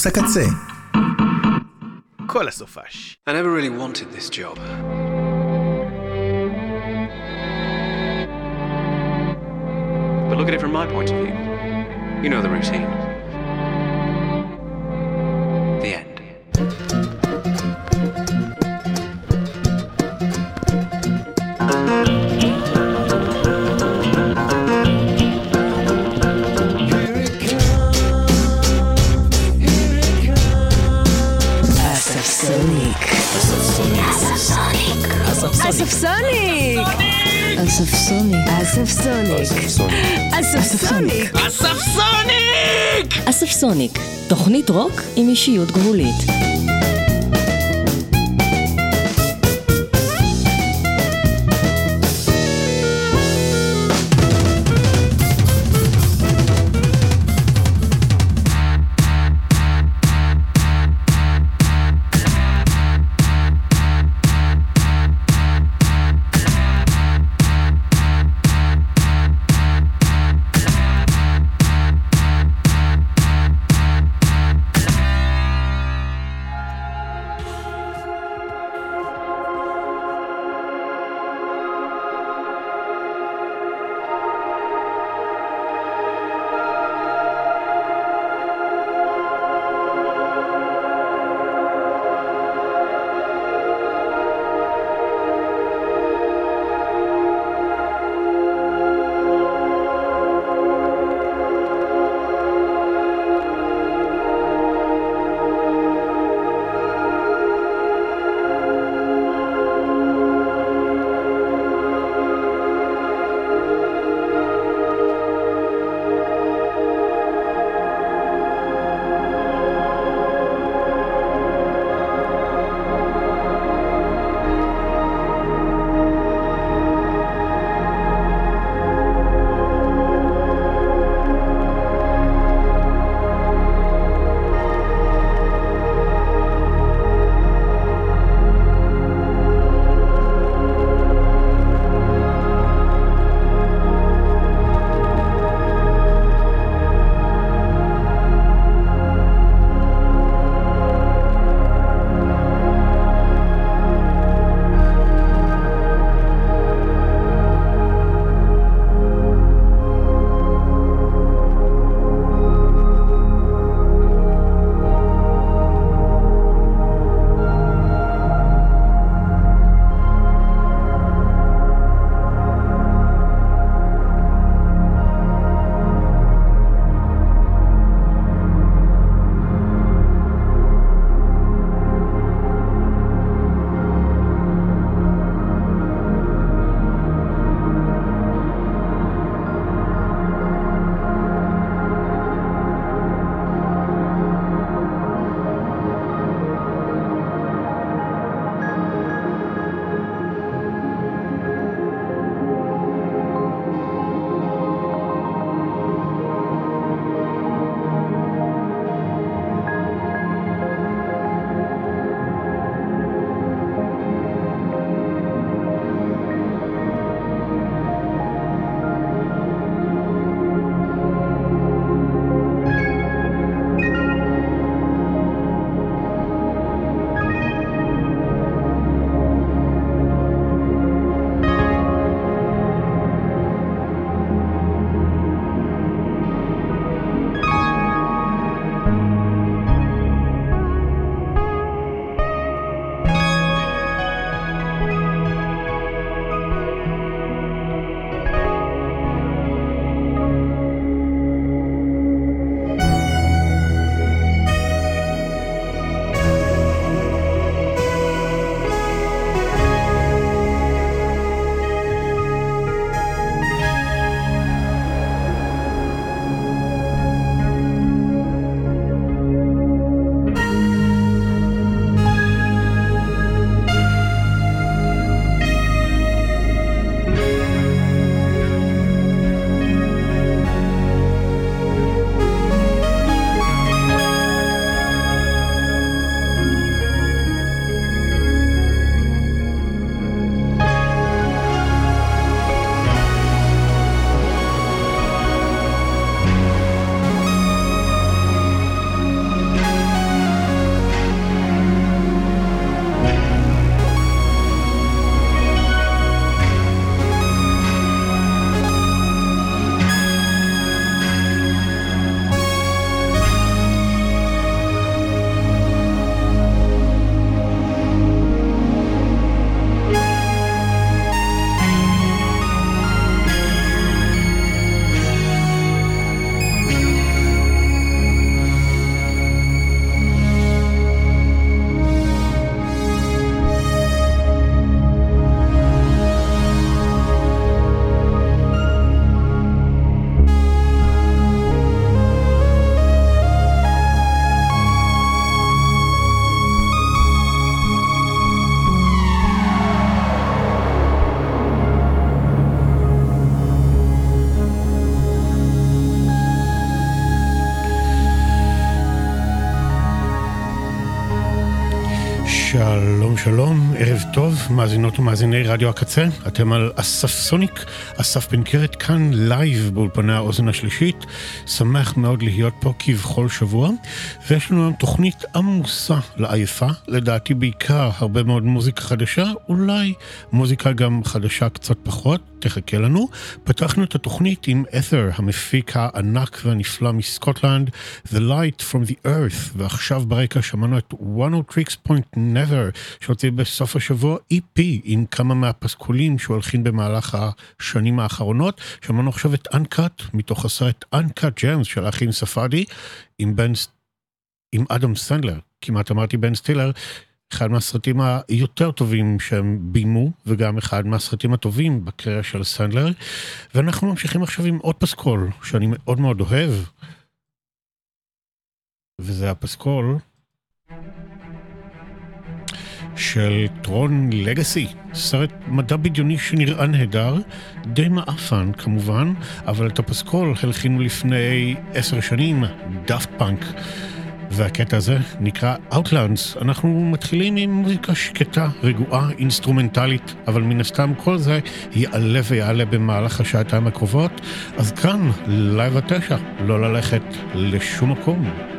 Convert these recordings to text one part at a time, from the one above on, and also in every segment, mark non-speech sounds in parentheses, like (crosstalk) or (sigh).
קמפוס הקצה. כל הסופש. I never really wanted this job. But look at it from my point of view. You know the routine. אספסוניק. אספסוניק. אספסוניק, תוכנית רוק עם אישיות גבולית. שלום ערב טוב, מאזינות ומאזיני רדיו הקצה, אתם על אסף סוניק, אסף בן קרת כאן live באולפני האוזן השלישית, שמח מאוד להיות פה כבכל שבוע, ויש לנו היום תוכנית עמוסה לעייפה, לדעתי בעיקר הרבה מאוד מוזיקה חדשה, אולי מוזיקה גם חדשה קצת פחות, תחכה לנו. פתחנו את התוכנית עם את'ר, המפיק הענק והנפלא מסקוטלנד, The Light from the Earth, ועכשיו ברקע שמענו את Oneohtrix Point Never, שהוציא בסוף השבוע EP עם כמה מהפסקולים שהוא הלחין במהלך השנים האחרונות. שמענו עכשיו את Uncut, מתוך הסרט Uncut Gems של האחים ספדי, עם בן... עם אדם סנדלר, כמעט אמרתי בן סטילר, אחד מהסרטים היותר טובים שהם ביימו, וגם אחד מהסרטים הטובים בקריירה של סנדלר. ואנחנו ממשיכים עכשיו עם עוד פסקול, שאני מאוד מאוד אוהב, וזה הפסקול של Tron Legacy, סרט מדע בדיוני שנראה נהדר, די מעפן כמובן, אבל את הפסקול הלחינו לפני עשר שנים, Daft Punk. והקטע הזה נקרא Outlands. אנחנו מתחילים עם מוזיקה שקטה, רגועה, אינסטרומנטלית, אבל מן הסתם כל זה יעלה ויעלה במהלך השעתיים הקרובות. אז כאן, live עד תשע, לא ללכת לשום מקום.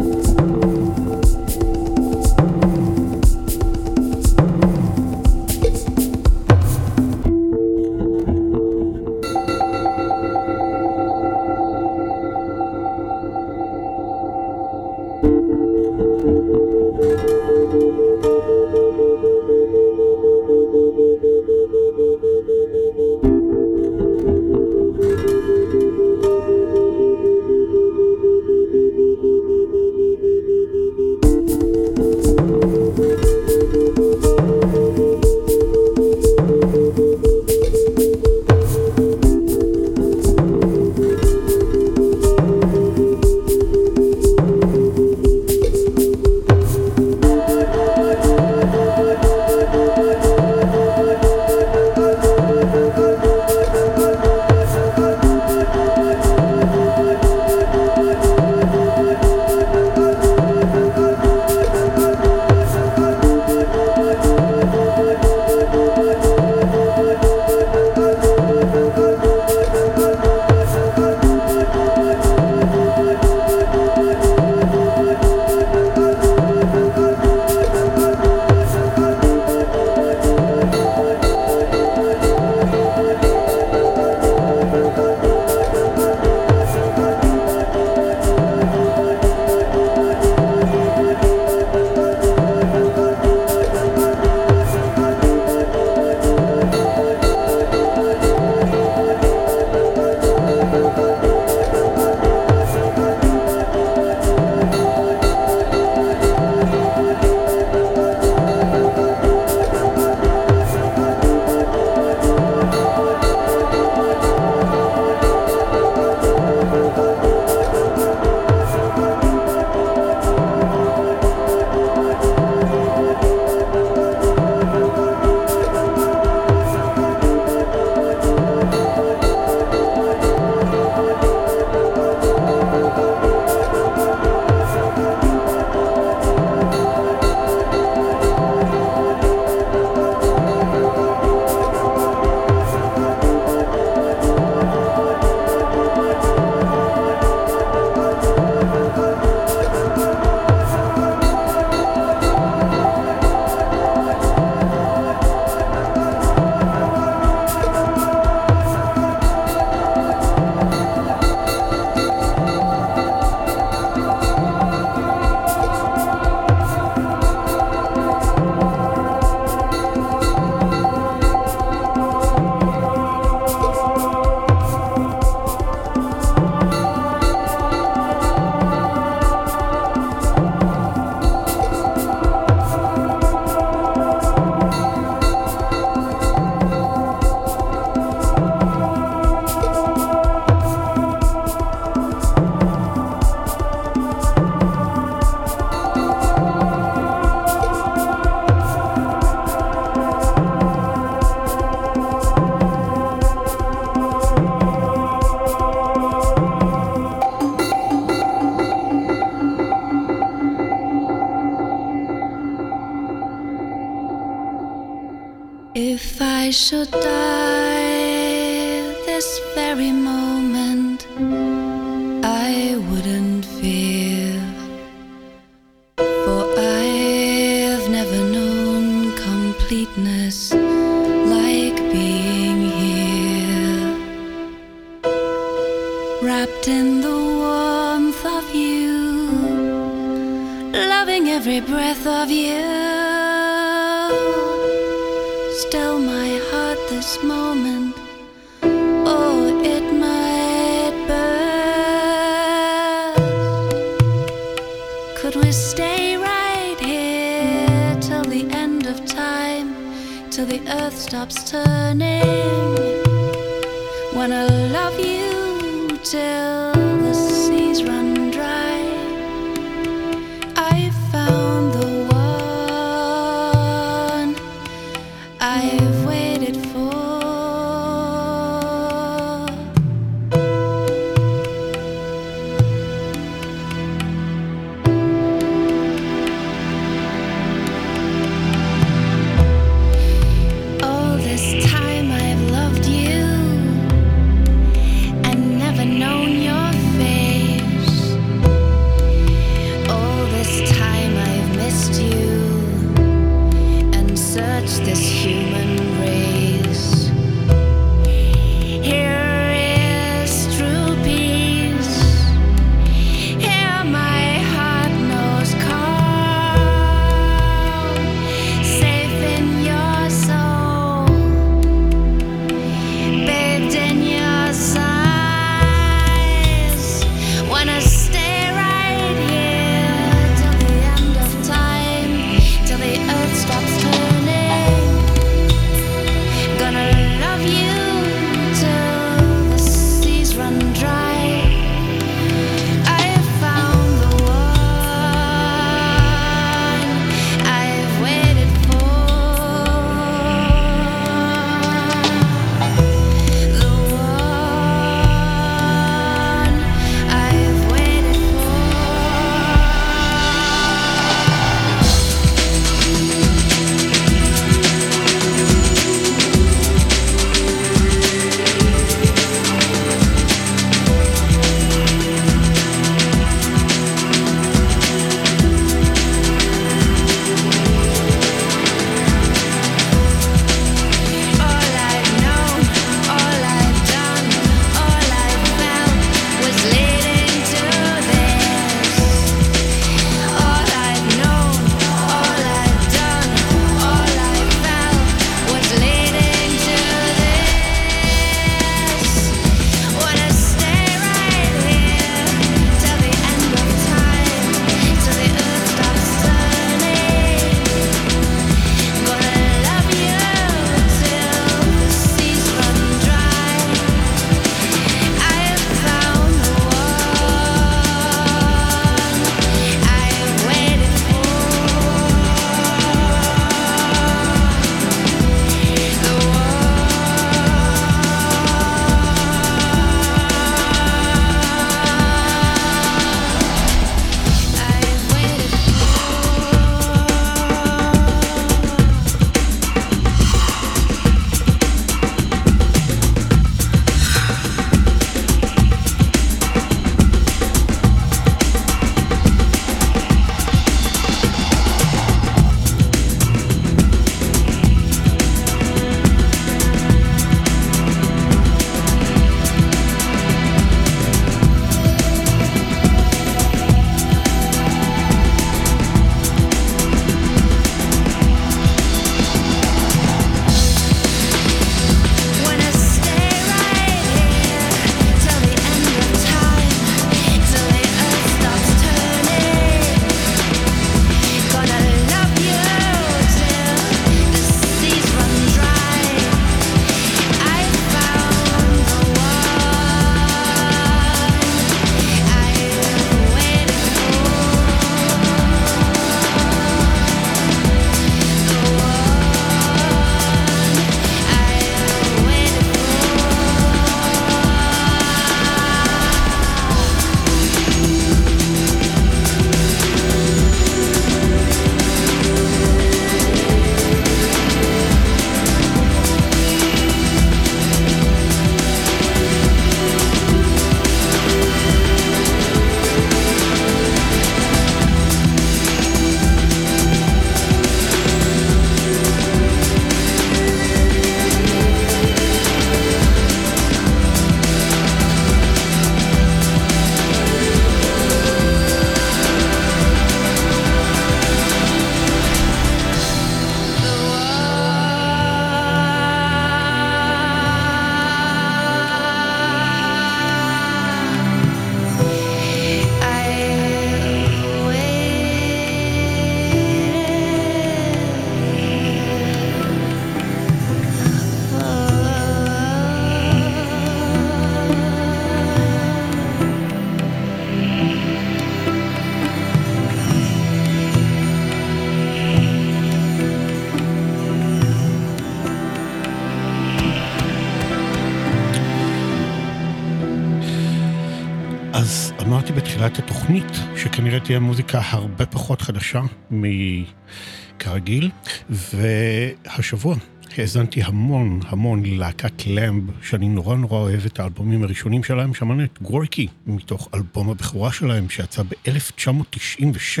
התוכנית שכנראה תהיה מוזיקה הרבה פחות חדשה מכרגיל, והשבוע האזנתי המון המון ללהקת למב, שאני נורא נורא אוהב את האלבומים הראשונים שלהם, שמענו את גורקי מתוך אלבום הבכורה שלהם שיצא ב-1996,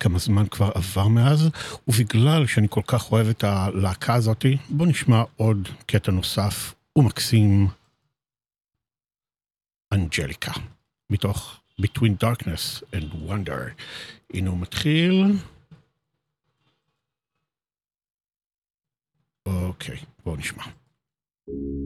כמה זמן כבר עבר מאז, ובגלל שאני כל כך אוהב את הלהקה הזאת, בואו נשמע עוד קטע נוסף ומקסים, אנג'ליקה, מתוך Between Darkness and Wonder. הנה הוא מתחיל. אוקיי, בואו נשמע. חדש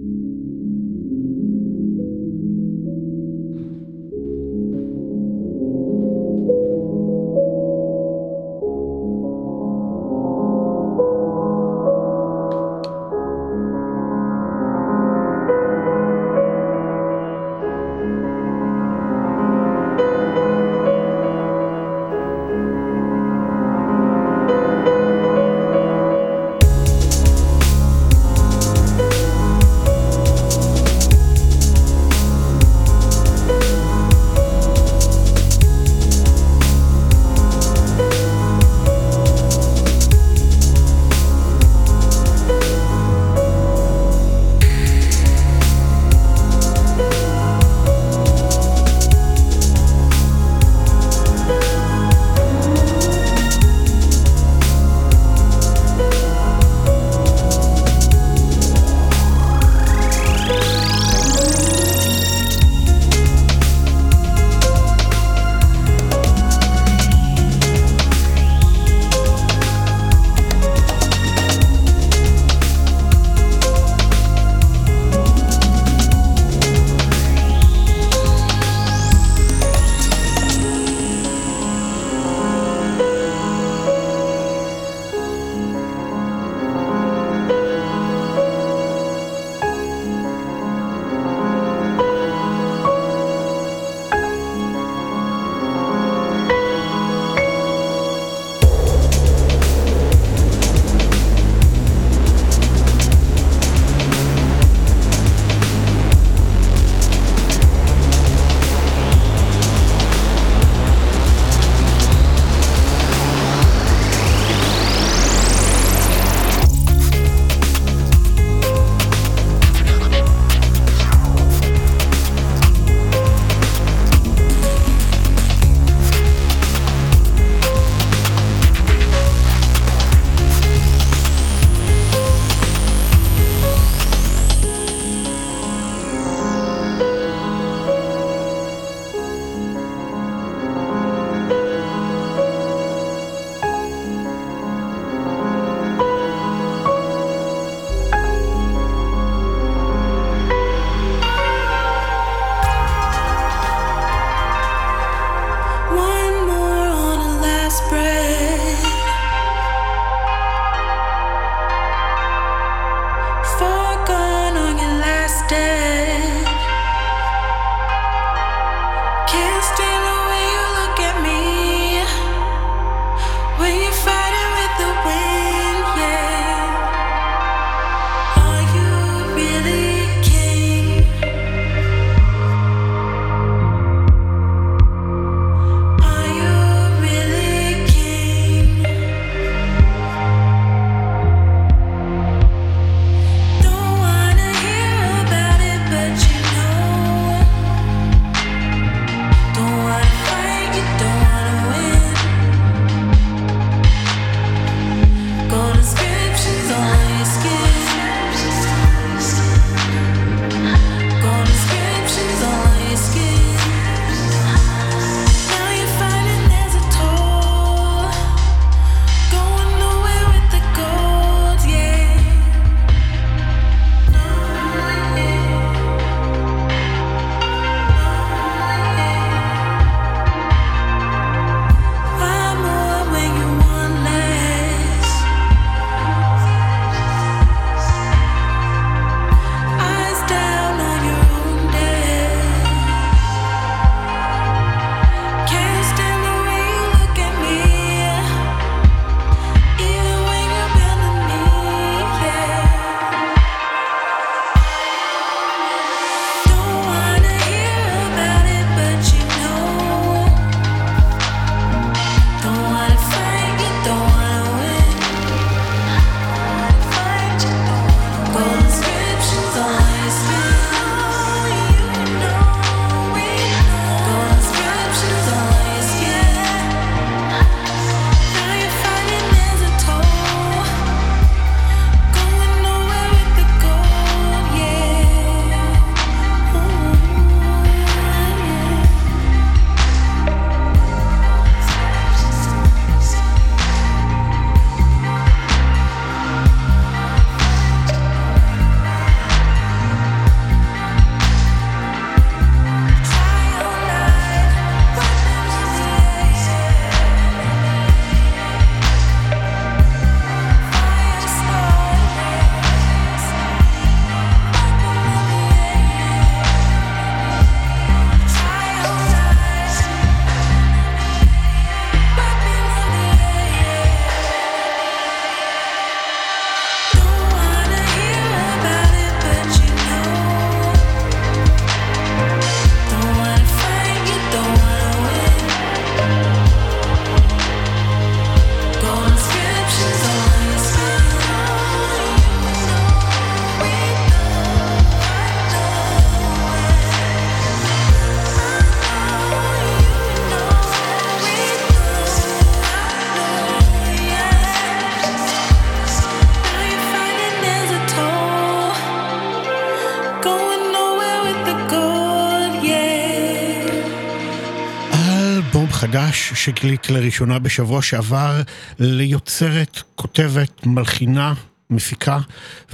שגיליתי לראשונה בשבוע שעבר ליוצרת, כותבת, מלחינה, מפיקה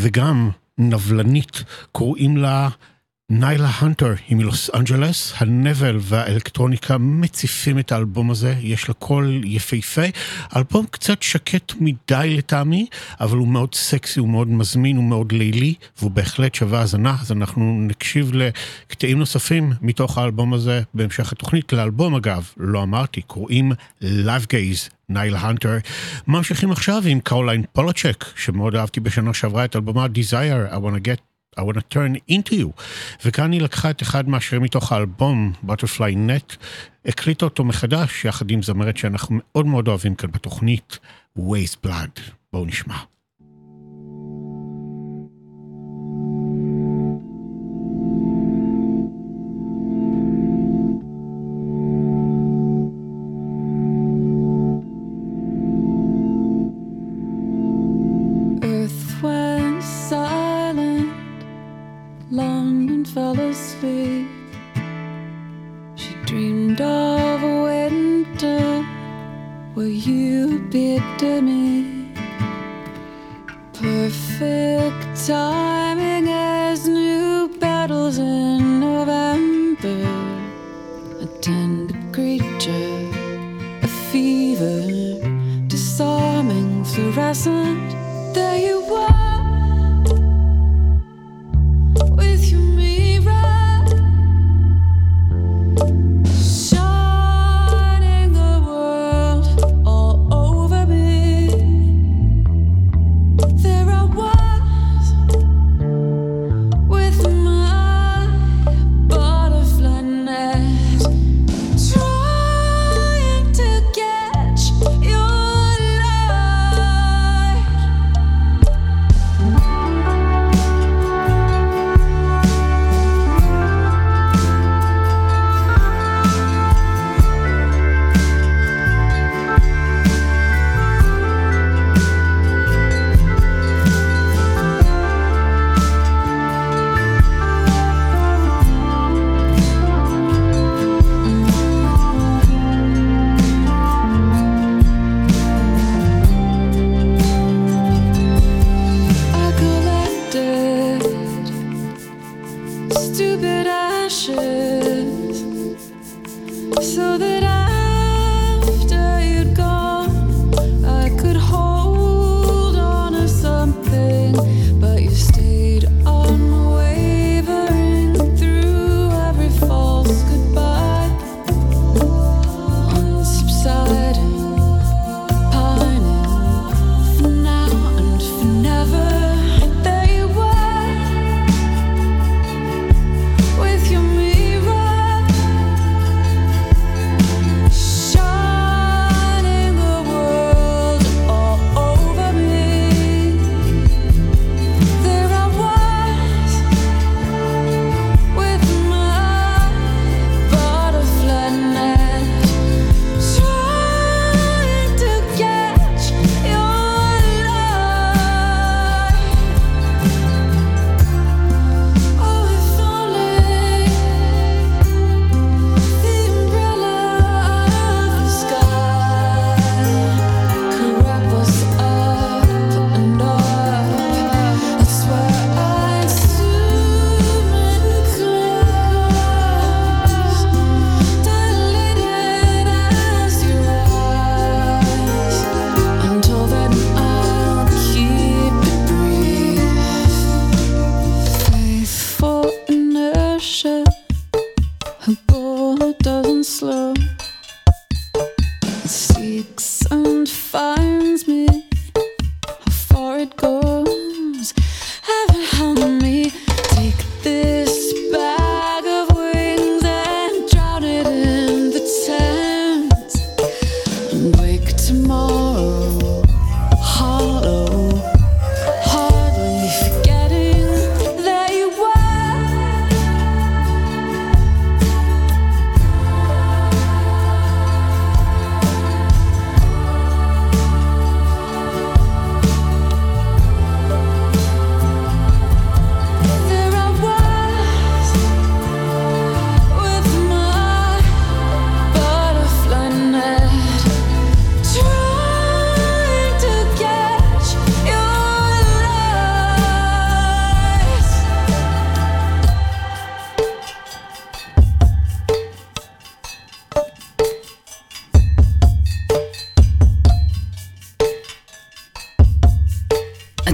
וגם נבלנית, קוראים לה ניילה הנטר היא מלוס אנג'לס, הנבל והאלקטרוניקה מציפים את האלבום הזה, יש לה קול יפהפה, אלבום קצת שקט מדי לטעמי, אבל הוא מאוד סקסי, הוא מאוד מזמין, הוא מאוד לילי, והוא בהחלט שווה האזנה, אז אנחנו נקשיב לקטעים נוספים מתוך האלבום הזה בהמשך התוכנית. לאלבום אגב, לא אמרתי, קוראים Lovegaze. ניילה הנטר. ממשיכים עכשיו עם קרוליין פולוצ'ק, שמאוד אהבתי בשנה שעברה את אלבומה Desire, I wanna get I want to turn into you. וכאן היא לקחה את אחד מהשירים מתוך האלבום, Butterfly Net, הקליטה אותו מחדש, יחד עם זמרת שאנחנו מאוד מאוד אוהבים כאן בתוכנית, Weyes Blood. בואו נשמע.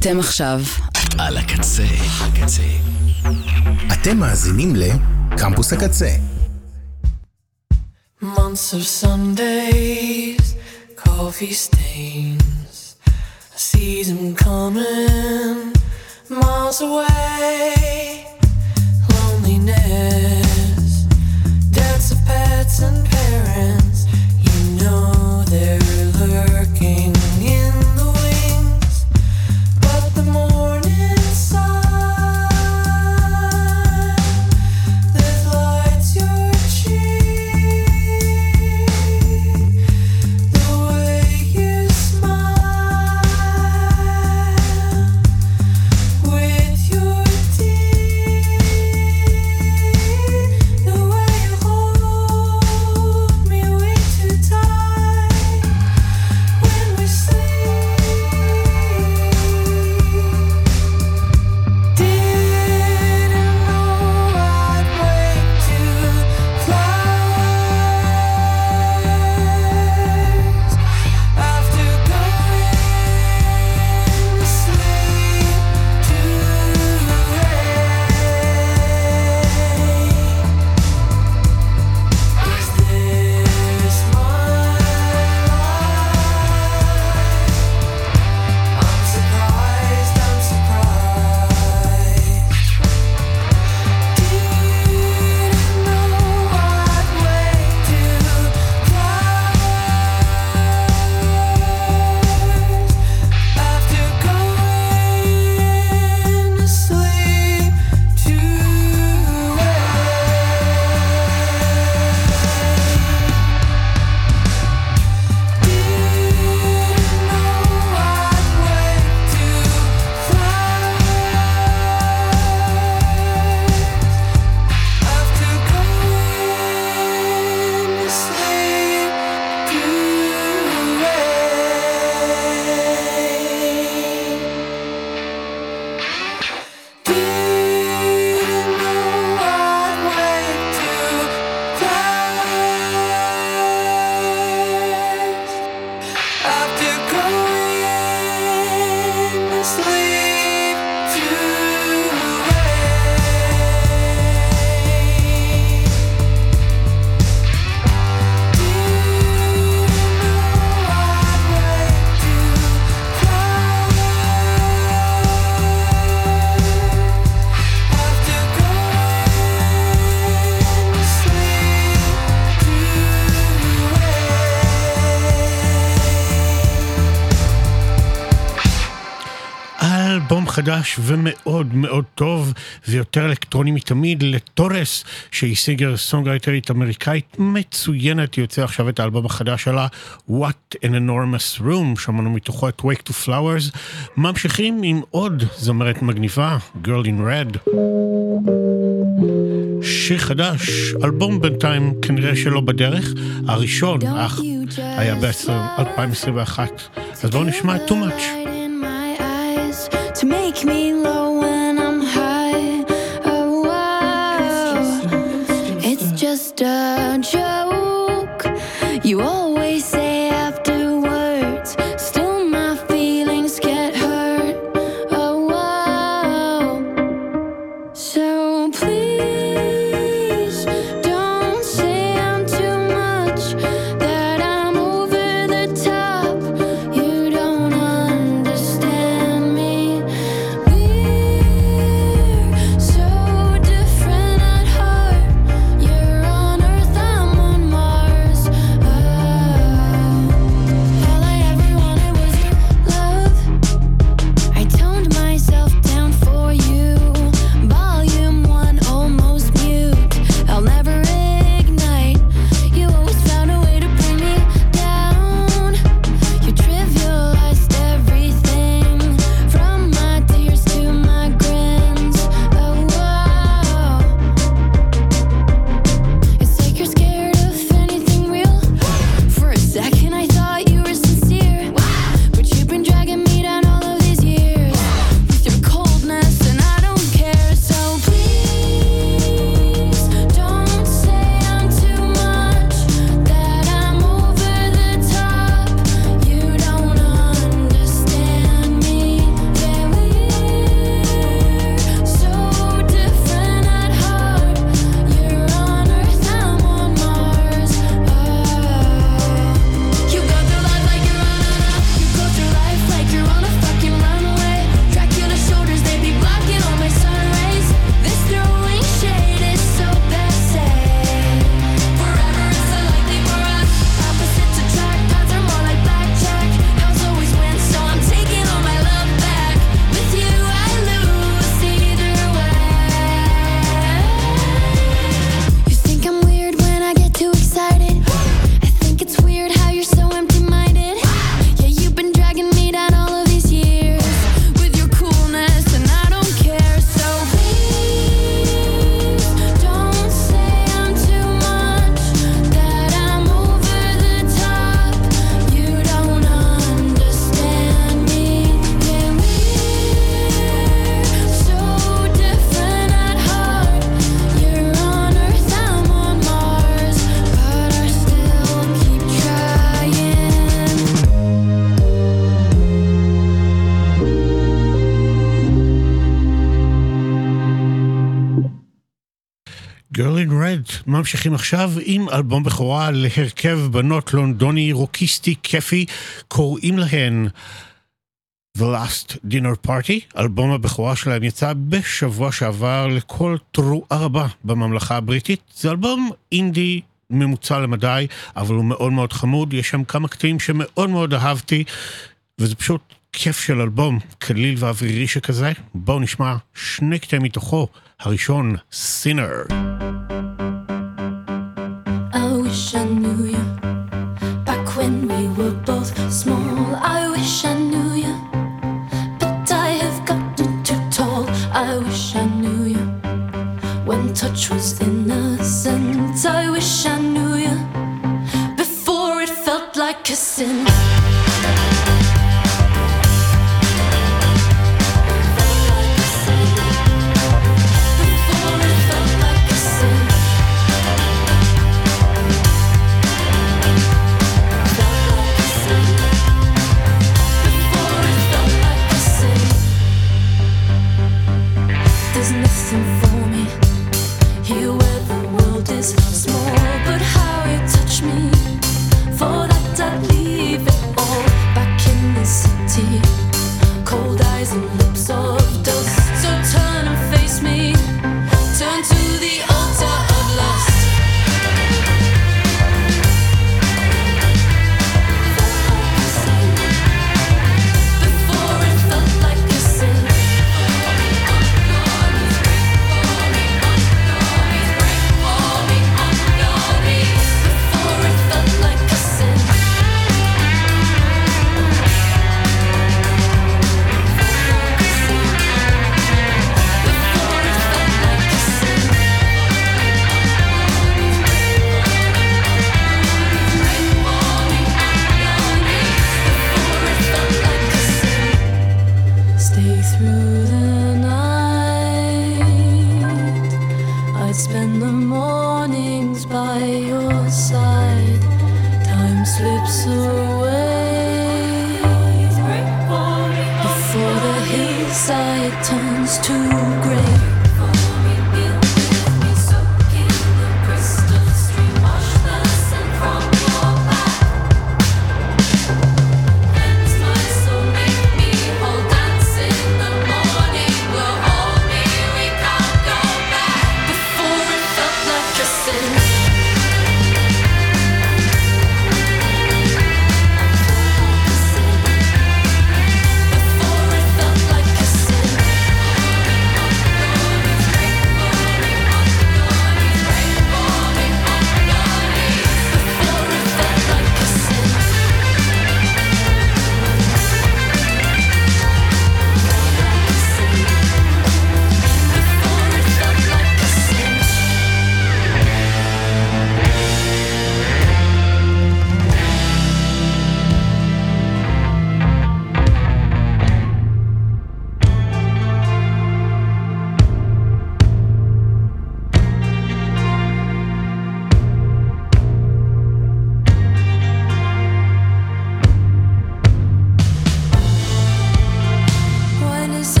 אתם עכשיו על הקצה, הקצה. אתם מאזינים לקמפוס הקצה. Months of Sundays, coffee stains. I see them coming miles away. חדש ומאוד מאוד טוב, ויותר אלקטרוני מתמיד, לטורס, שהיא סיגר סונגרייטרית אמריקאית מצוינת, יוצא עכשיו את האלבום החדש שלה, What an Enormous Room, שמענו מתוכו את Wake to Flowers. ממשיכים עם עוד זמרת מגניבה, Girl in Red. שיר חדש, אלבום בינתיים כנראה שלא בדרך, הראשון אך היה ב-2021, אז בואו נשמע את Too Much. Just a joke. You always ממשיכים עכשיו עם אלבום בכורה להרכב בנות לונדוני רוקיסטי כיפי, קוראים להן The Last Dinner Party, אלבום הבכורה שלהם יצא בשבוע שעבר לכל תרועה רבה בממלכה הבריטית. זה אלבום אינדי ממוצע למדי, אבל הוא מאוד מאוד חמוד, יש שם כמה קטעים שמאוד מאוד אהבתי, וזה פשוט כיף של אלבום, קליל ואווירי שכזה. בואו נשמע שני קטעים מתוכו, הראשון, Sinner. I wish I knew you back when we were both small. I wish I knew you, but I have gotten too tall. I wish I knew you when touch was innocent. I wish I knew you before it felt like a sin.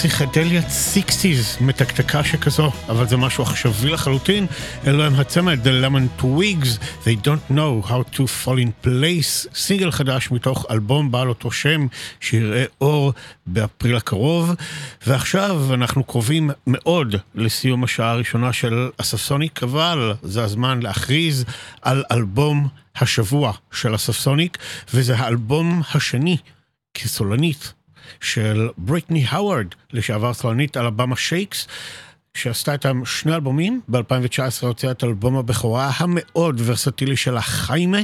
פסיכדליית sixties מתקתקה שכזו, אבל זה משהו עכשווי לחלוטין. אלו הם הצמד, The Lemon Twigs, They Don't Know How to Fall in Place, סינגל חדש מתוך אלבום בעל אותו שם, שיראה אור באפריל הקרוב. ועכשיו אנחנו קרובים מאוד לסיום השעה הראשונה של אספסוניק, אבל זה הזמן להכריז על אלבום השבוע של אספסוניק, וזה האלבום השני כסולנית של בריטני האוורד, לשעבר סולנית אלבמה שייקס, שעשתה איתם שני אלבומים, ב-2019 הוציאה את אלבום הבכורה המאוד ורסטילי שלה Jaime,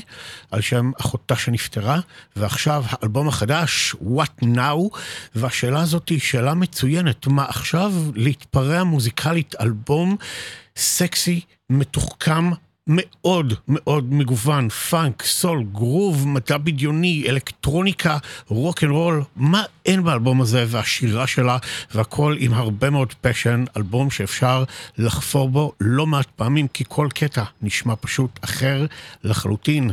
על שם אחותה שנפטרה, ועכשיו האלבום החדש, What Now, והשאלה הזאת היא שאלה מצוינת, מה עכשיו להתפרע מוזיקלית אלבום סקסי, מתוחכם, מאוד מאוד מגוון, פאנק, סול, גרוב, מדע בדיוני, אלקטרוניקה, רוק אנד רול, מה אין באלבום הזה והשירה שלה, והכל עם הרבה מאוד passion, אלבום שאפשר לחפור בו לא מעט פעמים, כי כל קטע נשמע פשוט אחר לחלוטין.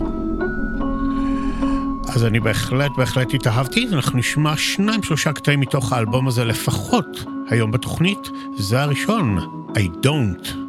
אז אני בהחלט בהחלט התאהבתי, אנחנו נשמע שניים שלושה קטעים מתוך האלבום הזה לפחות היום בתוכנית, זה הראשון, I don't.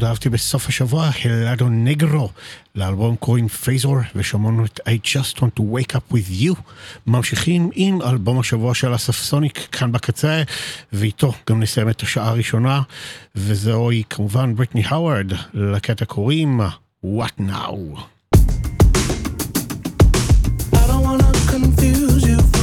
מאוד אהבתי בסוף השבוע, הלאדו נגרו, לאלבום קוראים פייזור, ושמענו את I Just Want to Wake Up With You. ממשיכים עם אלבום השבוע של הספסוניק כאן בקצה, ואיתו גם נסיים את השעה הראשונה, וזוהי כמובן בריטני האוורד, לקטע קוראים What Now. I don't wanna confuse you for.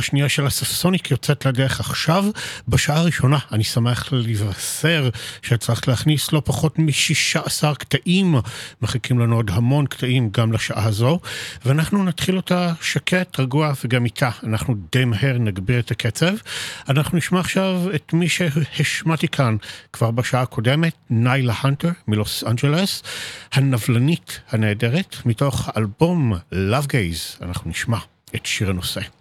השנייה של הספסוניק יוצאת לדרך עכשיו. בשעה הראשונה אני שמח לבשר שצריך להכניס לא פחות מ-16 קטעים. מחכים לנו עוד המון קטעים גם לשעה הזו, ואנחנו נתחיל אותה שקט, רגוע, וגם איתה אנחנו די מהר נגביר את הקצב. אנחנו נשמע עכשיו את מי שהשמעתי כאן כבר בשעה הקודמת, ניילה הנטר מלוס אנג'לס, הנבלנית הנהדרת, מתוך אלבום Love Gaze, אנחנו נשמע את שיר הנושא.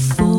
fool.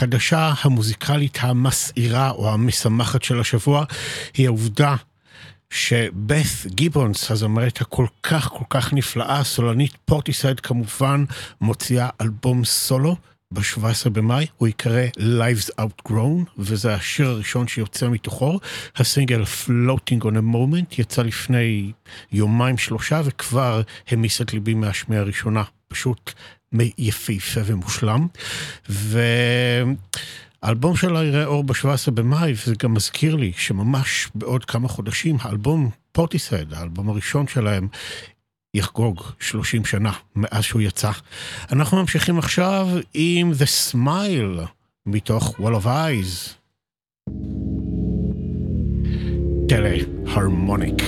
החדשה המוזיקלית המסעירה או המשמחת של השבוע היא העובדה שבת' גיבונס, הזמרת הכל כך כל כך נפלאה, סולנית פורטיסייד כמובן, מוציאה אלבום סולו. ב-17 במאי, הוא ייקרא Lives Outgrown, וזה השיר הראשון שיוצא מתוכו. הסינגל Floating on a Moment יצא לפני יומיים שלושה, וכבר המיס את ליבי מהשמיעה הראשונה. פשוט יפהפה ומושלם. והאלבום שלה יראה אור ב-17 במאי, וזה גם מזכיר לי שממש בעוד כמה חודשים, האלבום פורטיסייד, האלבום הראשון שלהם, יחגוג 30 שנה מאז שהוא יצא. אנחנו ממשיכים עכשיו עם The Smile מתוך Wall of Eyes. טלה הרמוניק.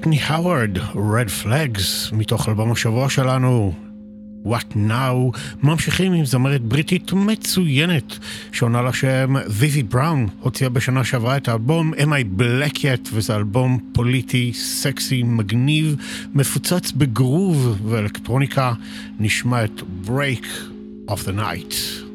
בריטני האוורד, Red Flags, מתוך אלבום השבוע שלנו, What Now, ממשיכים עם זמרת בריטית מצוינת, שעונה לשם ויבי בראון, הוציאה בשנה שעברה את האלבום Am I Black Yet, וזה אלבום פוליטי, סקסי, מגניב, מפוצץ בגרוב ואלקטרוניקה, נשמע את Break of the Night.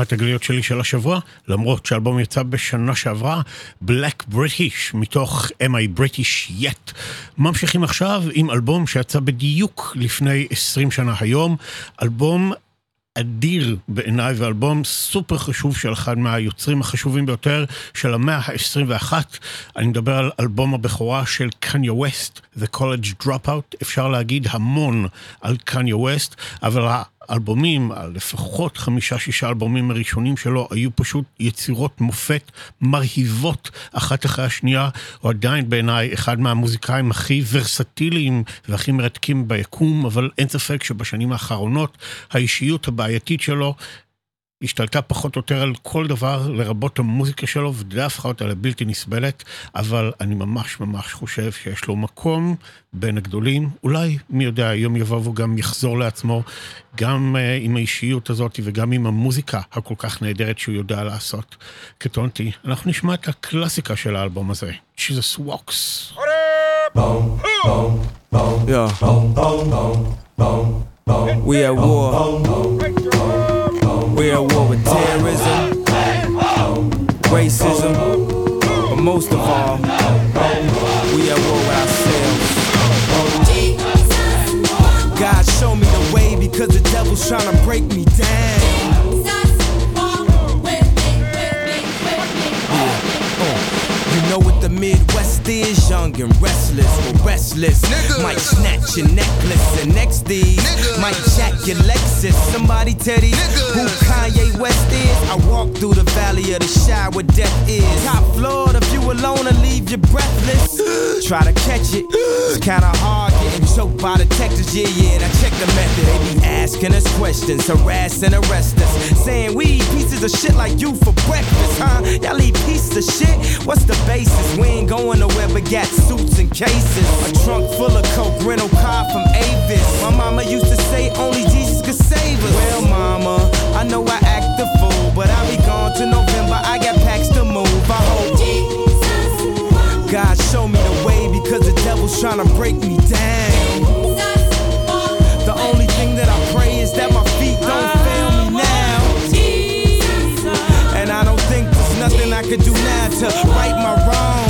מהתגליות שלי של השבוע, למרות שהאלבום יצא בשנה שעברה, Black British, מתוך Am I British Yet. ממשיכים עכשיו עם אלבום שיצא בדיוק לפני 20 שנה היום, אלבום אדיר בעיניי ואלבום סופר חשוב של אחד מהיוצרים החשובים ביותר של המאה ה-21. אני מדבר על אלבום הבכורה של קניה ווסט, The College Dropout. אפשר להגיד המון על קניה ווסט, אבל ה... האלבומים, לפחות חמישה-שישה אלבומים הראשונים שלו, היו פשוט יצירות מופת מרהיבות אחת אחרי השנייה. הוא עדיין בעיניי אחד מהמוזיקאים הכי ורסטיליים והכי מרתקים ביקום, אבל אין ספק שבשנים האחרונות האישיות הבעייתית שלו השתלטה פחות או יותר על כל דבר, לרבות המוזיקה שלו, ודי הפכה אותה לבלתי נסבלת, אבל אני ממש ממש חושב שיש לו מקום בין הגדולים. אולי, מי יודע, היום יבוא והוא גם יחזור לעצמו, גם uh, עם האישיות הזאת וגם עם המוזיקה הכל כך נהדרת שהוא יודע לעשות. קטונתי, אנחנו נשמע את הקלאסיקה של האלבום הזה, Jesus Walks. Yeah. We at war. We at war with terrorism, racism, but most of all, we at war with ourselves. God show me the way because the devil's trying to break me down. Midwest is? Young and restless, or restless. Might snatch your necklace and next these might jack your Lexus. Somebody tell these who Kanye West is. I walk through the valley of the shadow where death is. Top floor, if you alone I leave you breathless. (gasps) Try to catch it. It's kinda hard getting choked by the Texas. Yeah, yeah, and I check the method. They be asking us questions, harass and arrest us. Saying we eat pieces of shit like you for breakfast, huh? Y'all eat pieces of shit? What's the basis? We ain't going nowhere but got suits and cases. A trunk full of coke, rental car from Avis. My mama used to say only Jesus could save us. Well, mama, I know I act the fool, but I'll be gone to November. I got packs to move. I hope Jesus God show me the way because the devil's trying to break me down. The only thing that I pray is that my feet don't fail me now. And I don't think there's nothing I could do now to right my wrongs.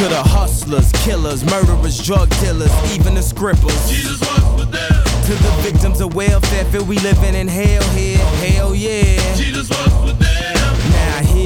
to the hustlers, killers, murderers, drug dealers, even the scrippers. Jesus walks with them. To the victims of welfare, feel we living in hell here, hell yeah. Now hear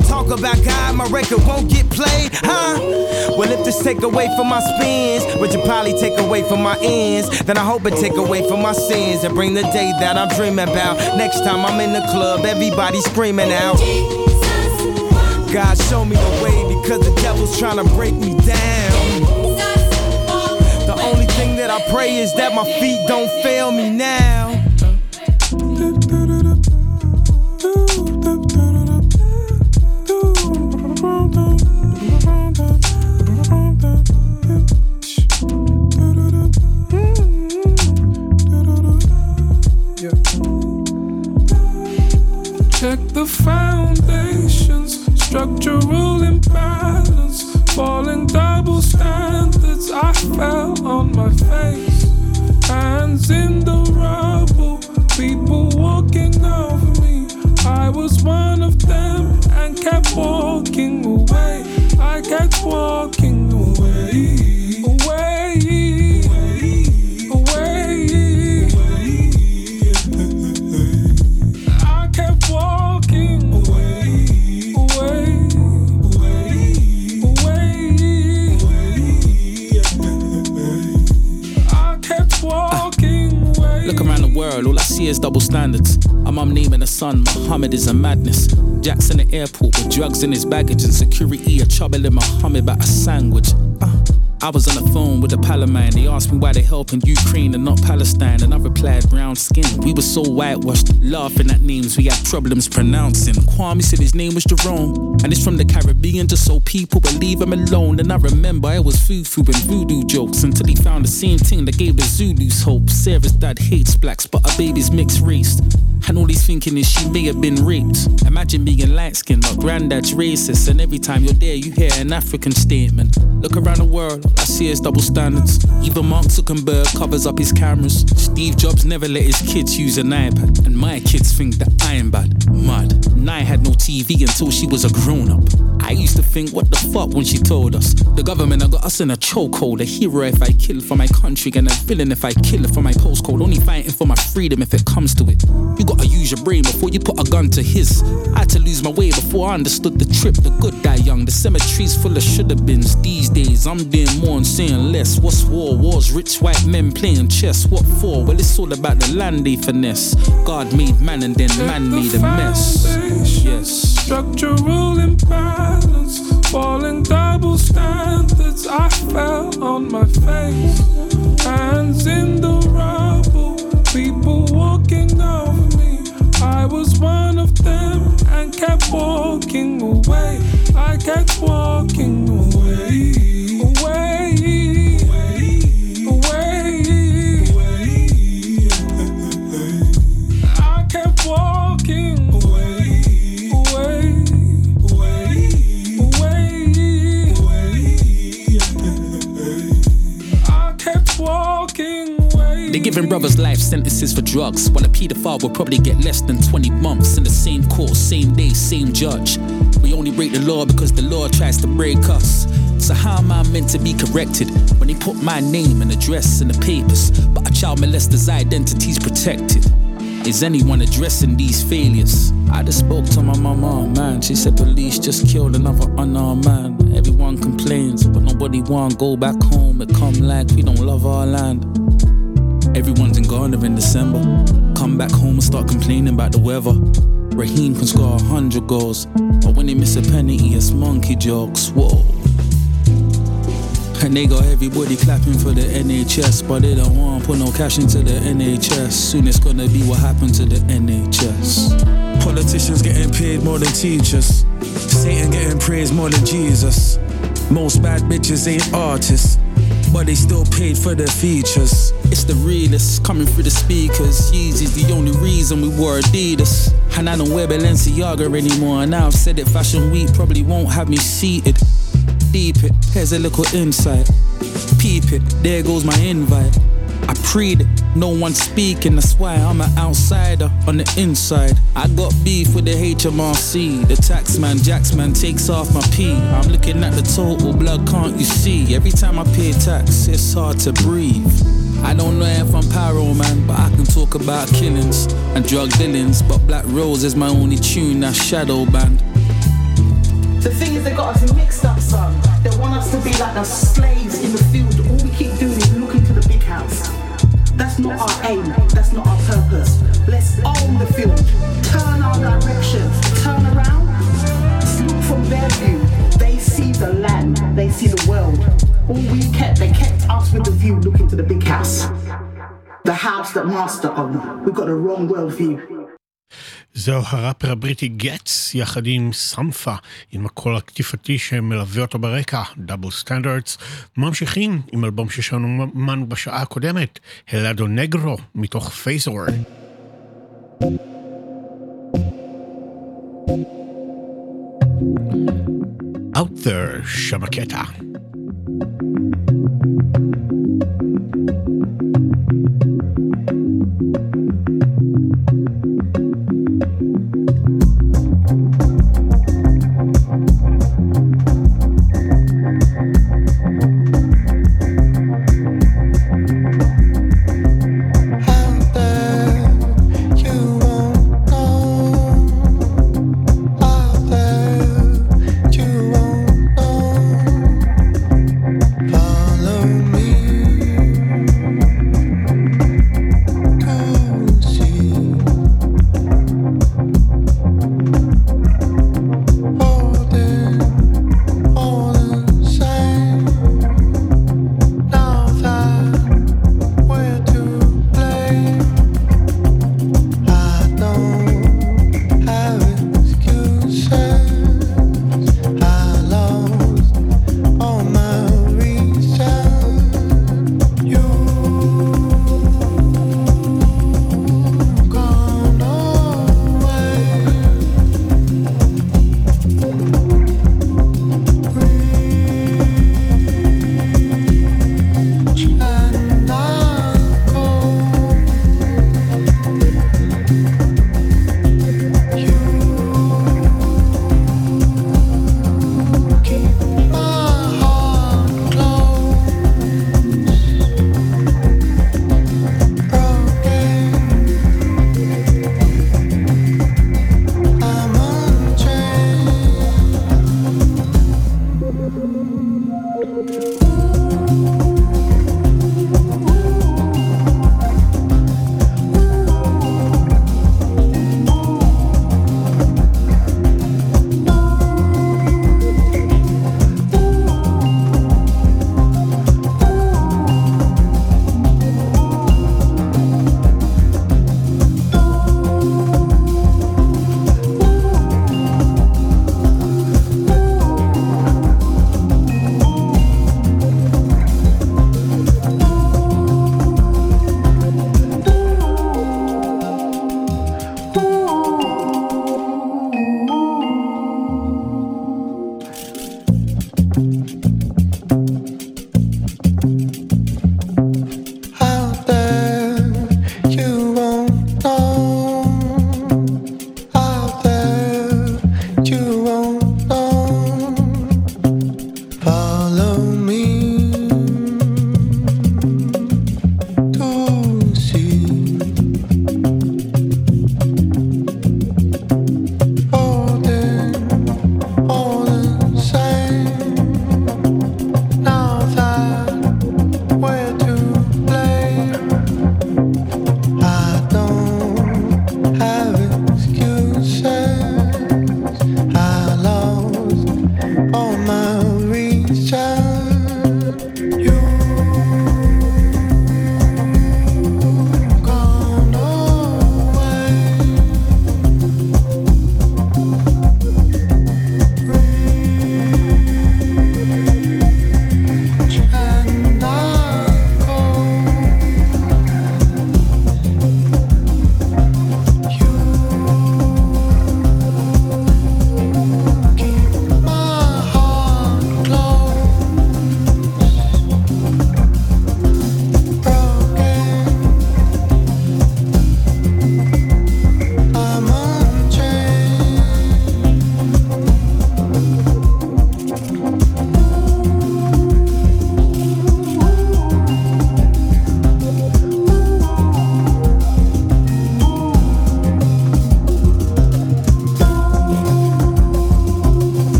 talk about God, my record won't get played, huh? Well, if this take away from my spins, which you probably take away from my ends, then I hope it take away from my sins and bring the day that I'm dreaming about. Next time I'm in the club, everybody screaming out. God show me the way because the devil's trying to break me down. The only thing that I pray is that my feet don't fail me now. Falling double standards. I fell on my face, hands in the rubble, people walking over me. I was one of them and kept walking away. I kept walking is double standards. A mum naming a son, Muhammad is a madness. Jackson at airport with drugs in his baggage and security, a trouble in Muhammad about a sandwich. Uh, I was on the phone with a pal of mine. They asked me why they helping Ukraine and not Palestine. And I replied, brown skin. We were so whitewashed, laughing at names we had problems pronouncing. Kwame said his name was Jerome. And it's from the Caribbean, just so people would leave him alone. And I remember it was foo-foo and voodoo jokes until he found the same thing that gave the Zulus hope. Sarah's dad hates blacks, but her baby's mixed race. And all he's thinking is she may have been raped. Imagine being light skinned, but granddad's racist. And every time you're there, you hear an African statement. Look around the world, I see is double standards. Even Mark Zuckerberg covers up his cameras. Steve Jobs never let his kids use an iPad. And my kids think that I am bad. Mad. Nye had no TV until she was a grown up. I used to think, what the fuck when she told us? The government have got us in a chokehold. A hero if I kill for my country, and a villain if I kill for my postcode. Only fighting for my freedom if it comes to it. You gotta use your brain before you put a gun to his. I had to lose my way before I understood the trip. The good die young, the cemetery's full of shoulda beens. These days, I'm doing more and saying less. What's war? Wars, rich white men playing chess. What for? Well, it's all about the land they finesse. God made man and then man made a mess. Yes. Structural imbalance, falling double standards. I fell on my face, hands in the rubble. People walking me. I was one of them and kept walking away. I kept walking away, giving brothers life sentences for drugs, while a paedophile will probably get less than 20 months in the same court, same day, same judge. We only break the law because the law tries to break us. So how am I meant to be corrected when they put my name and address in the papers, but a child molester's identity's protected? Is anyone addressing these failures? I just spoke to my mama, man. She said police just killed another unarmed man. Everyone complains, but nobody want go back home. It come like we don't love our land. Everyone's in Ghana in December. Come back home and start complaining about the weather. Raheem can score a hundred goals, but when they miss a penalty, it's monkey jokes. Whoa. And they got everybody clapping for the NHS, but they don't want to put no cash into the NHS. Soon it's gonna be what happened to the NHS. Politicians getting paid more than teachers. Satan getting praised more than Jesus. Most bad bitches ain't artists, but they still paid for their features. It's the realest coming through the speakers. Yeezy's the only reason we wore Adidas. And I don't wear Balenciaga anymore. Now I've said it, Fashion Week probably won't have me seated. Deep it, here's a little insight. Peep it, there goes my invite. I prayed no one speaking, that's why I'm an outsider on the inside. I got beef with the HMRC, the taxman, Jacksman takes off my P. I'm looking at the total blood, can't you see? Every time I pay tax, it's hard to breathe. I don't know if I'm pyro man, but I can talk about killings and drug dealings. But Black Rose is my only tune, that's Shadow Band. The thing is, they got us mixed up, son. They want us to be like the slaves in the field. That's not our aim. That's not our purpose. Let's own the field. Turn our direction. Turn around. Look from their view. They see the land. They see the world. All we kept, they kept us with the view looking to the big house. The house that master own. We've got the wrong world view. זהו הראפר הבריטי גטס, יחד עם סמפה, עם הקול הקטיפתי שמלווה אותו ברקע, Double Standards. ממשיכים עם אלבום ששמענו בשעה הקודמת, הלאדו נגרו, מתוך Phasor. Out there, שם הקטע. You Thank you.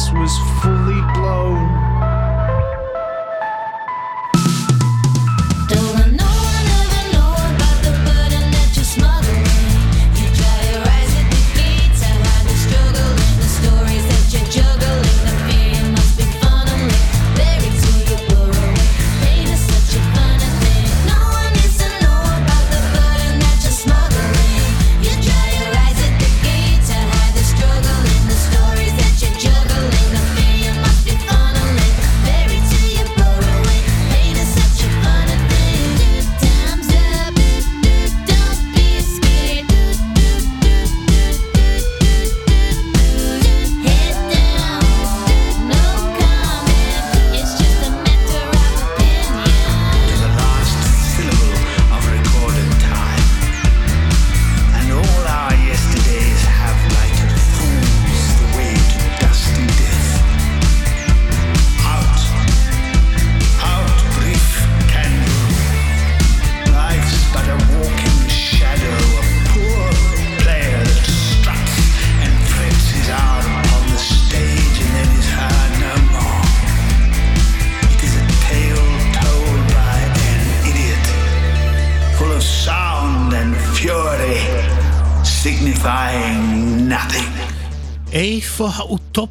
past was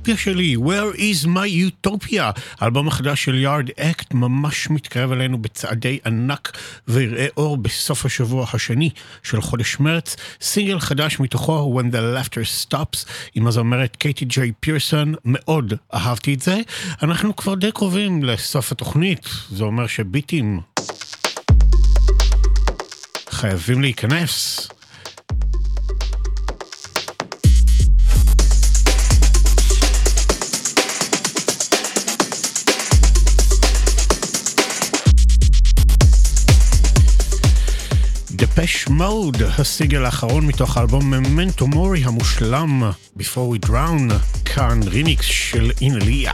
האוטופיה שלי? Where is my utopia? האלבום החדש של יארד אקט ממש מתקרב אלינו בצעדי ענק ויראה אור בסוף השבוע השני של חודש מרץ. סינגל חדש מתוכו When the Laughter Stops עם הזמרת קייטי ג'יי פירסון, מאוד אהבתי את זה. אנחנו כבר די קרובים לסוף התוכנית, זה אומר שביטים חייבים להיכנס. דפש מוד, הסיגל האחרון מתוך האלבום ממנטו מורי המושלם, Before We Drown, כאן רימיקס של אינליה.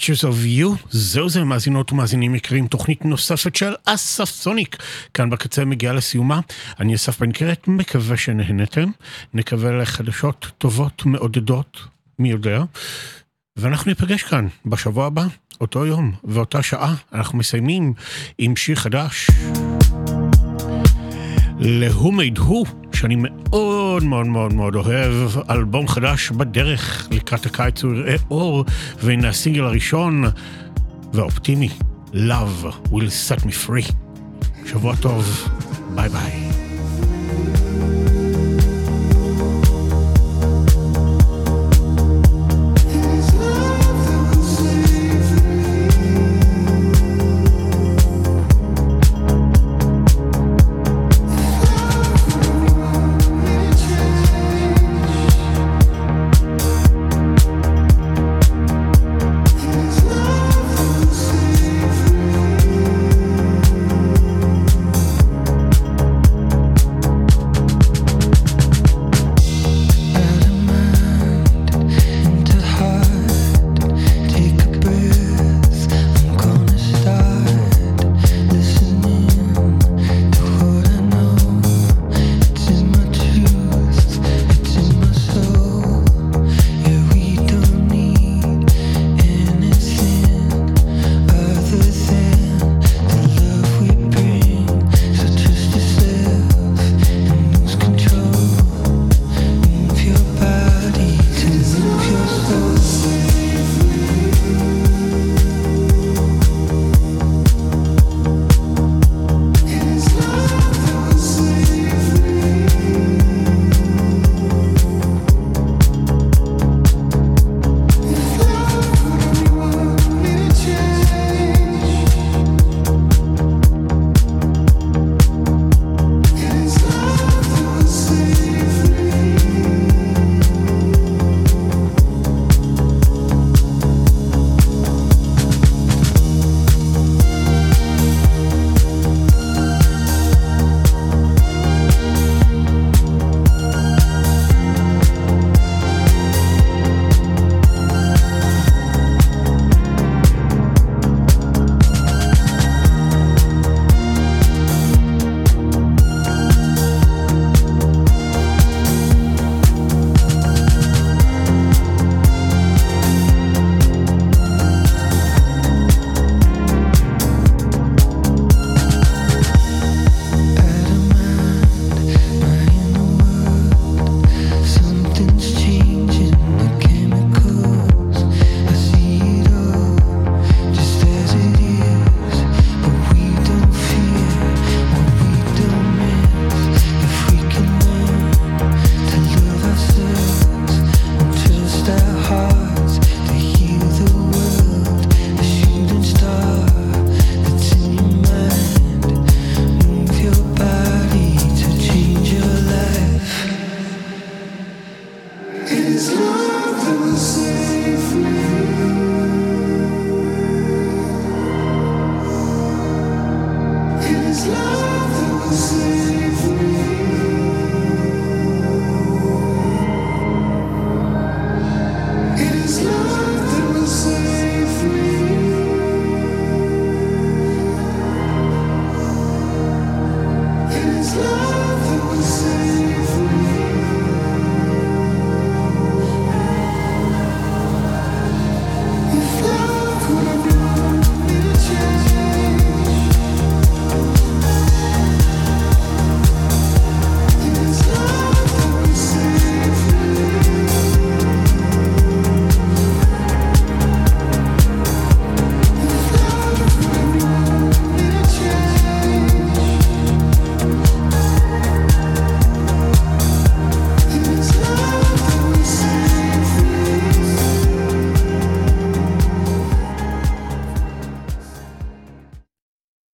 Pictures of You. זהו זה, מאזינות ומאזינים יקרים, תוכנית נוספת של אסף סוניק. כאן בקצה מגיעה לסיומה. אני אסף בן קרת, מקווה שנהנתם. נקווה לחדשות טובות, מעודדות, מי יודע. ואנחנו ניפגש כאן בשבוע הבא, אותו יום ואותה שעה. אנחנו מסיימים עם שיר חדש. להו מיד הוא. שאני מאוד מאוד מאוד מאוד אוהב, אלבום חדש בדרך לקראת הקיץ הוא יראה אור, והנה הסינגל הראשון והאופטימי, Love will set me free. שבוע טוב, ביי ביי.